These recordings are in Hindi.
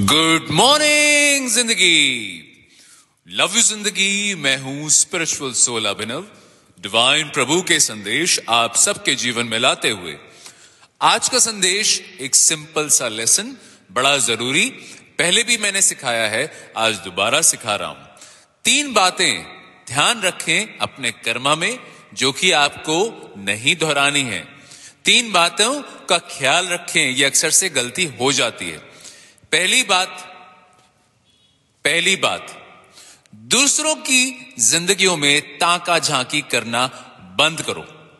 गुड मॉर्निंग ज़िंदगी लव यू ज़िंदगी मैं हूँ स्पिरिचुअल सोल अभिनव डिवाइन प्रभु के संदेश आप सबके जीवन में लाते हुए। आज का संदेश एक सिंपल सा लेसन बड़ा ज़रूरी। पहले भी मैंने सिखाया है, आज दोबारा सिखा रहा हूँ। तीन बातें ध्यान रखें अपने कर्मा में, जो कि आपको नहीं दोहरानी है। तीन बातों का ख्याल रखें, ये अक्सर से गलती हो जाती है। पहली बात पहली बात, दूसरों की जिंदगियों में ताका झांकी करना बंद करो।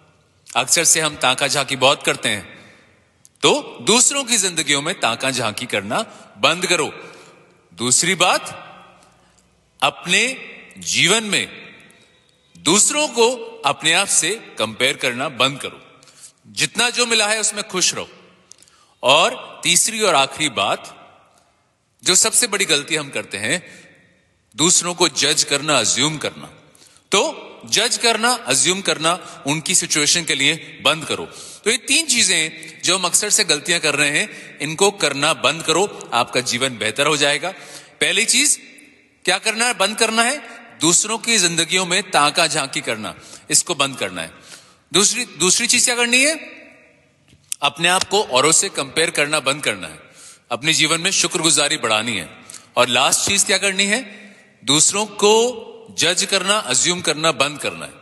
अक्सर से हम ताका झांकी बहुत करते हैं। तो दूसरों की जिंदगियों में ताका झांकी करना बंद करो। दूसरी बात, अपने जीवन में दूसरों को अपने आप से कंपेयर करना बंद करो। जितना जो मिला है उसमें खुश रहो। और तीसरी और आखिरी बात जो सबसे बड़ी गलती हम करते हैं, दूसरों को जज करना अज्यूम करना। तो जज करना अज्यूम करना, उनकी सिचुएशन के लिए बंद करो। तो ये तीन चीज़ें जो हम अक्सर से गलतियाँ कर रहे हैं, इनको करना बंद करो, आपका जीवन बेहतर हो जाएगा। पहली चीज़, क्या करना है? बंद करना है। दूसरों की जिंदगियों में ताका झांकी करना, इसको बंद करना है। दूसरी दूसरी चीज़ क्या करनी है? अपने आप को औरों से कंपेयर करना, बंद करना है। अपने जीवन में शुक्रगुजारी बढ़ानी है। और लास्ट चीज़ क्या करनी है? दूसरों को जज करना अज्यूम करना, बंद करना है।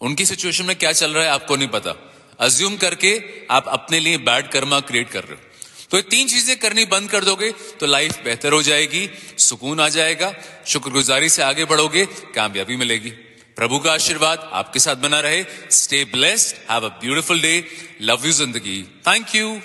उनकी सिचुएशन में क्या चल रहा है, आपको नहीं पता। अज्यूम करके आप अपने लिए बैड कर्मा क्रिएट कर रहे हो। तो ये तीन चीज़ें करनी बंद कर दोगे तो लाइफ बेहतर हो जाएगी, सुकून आ जाएगा, शुक्रगुजारी से आगे बढ़ोगे, कामयाबी मिलेगी। प्रभु का आशीर्वाद आपके साथ बना रहे। Stay blessed have a beautiful day love you ज़िंदगी। Thank you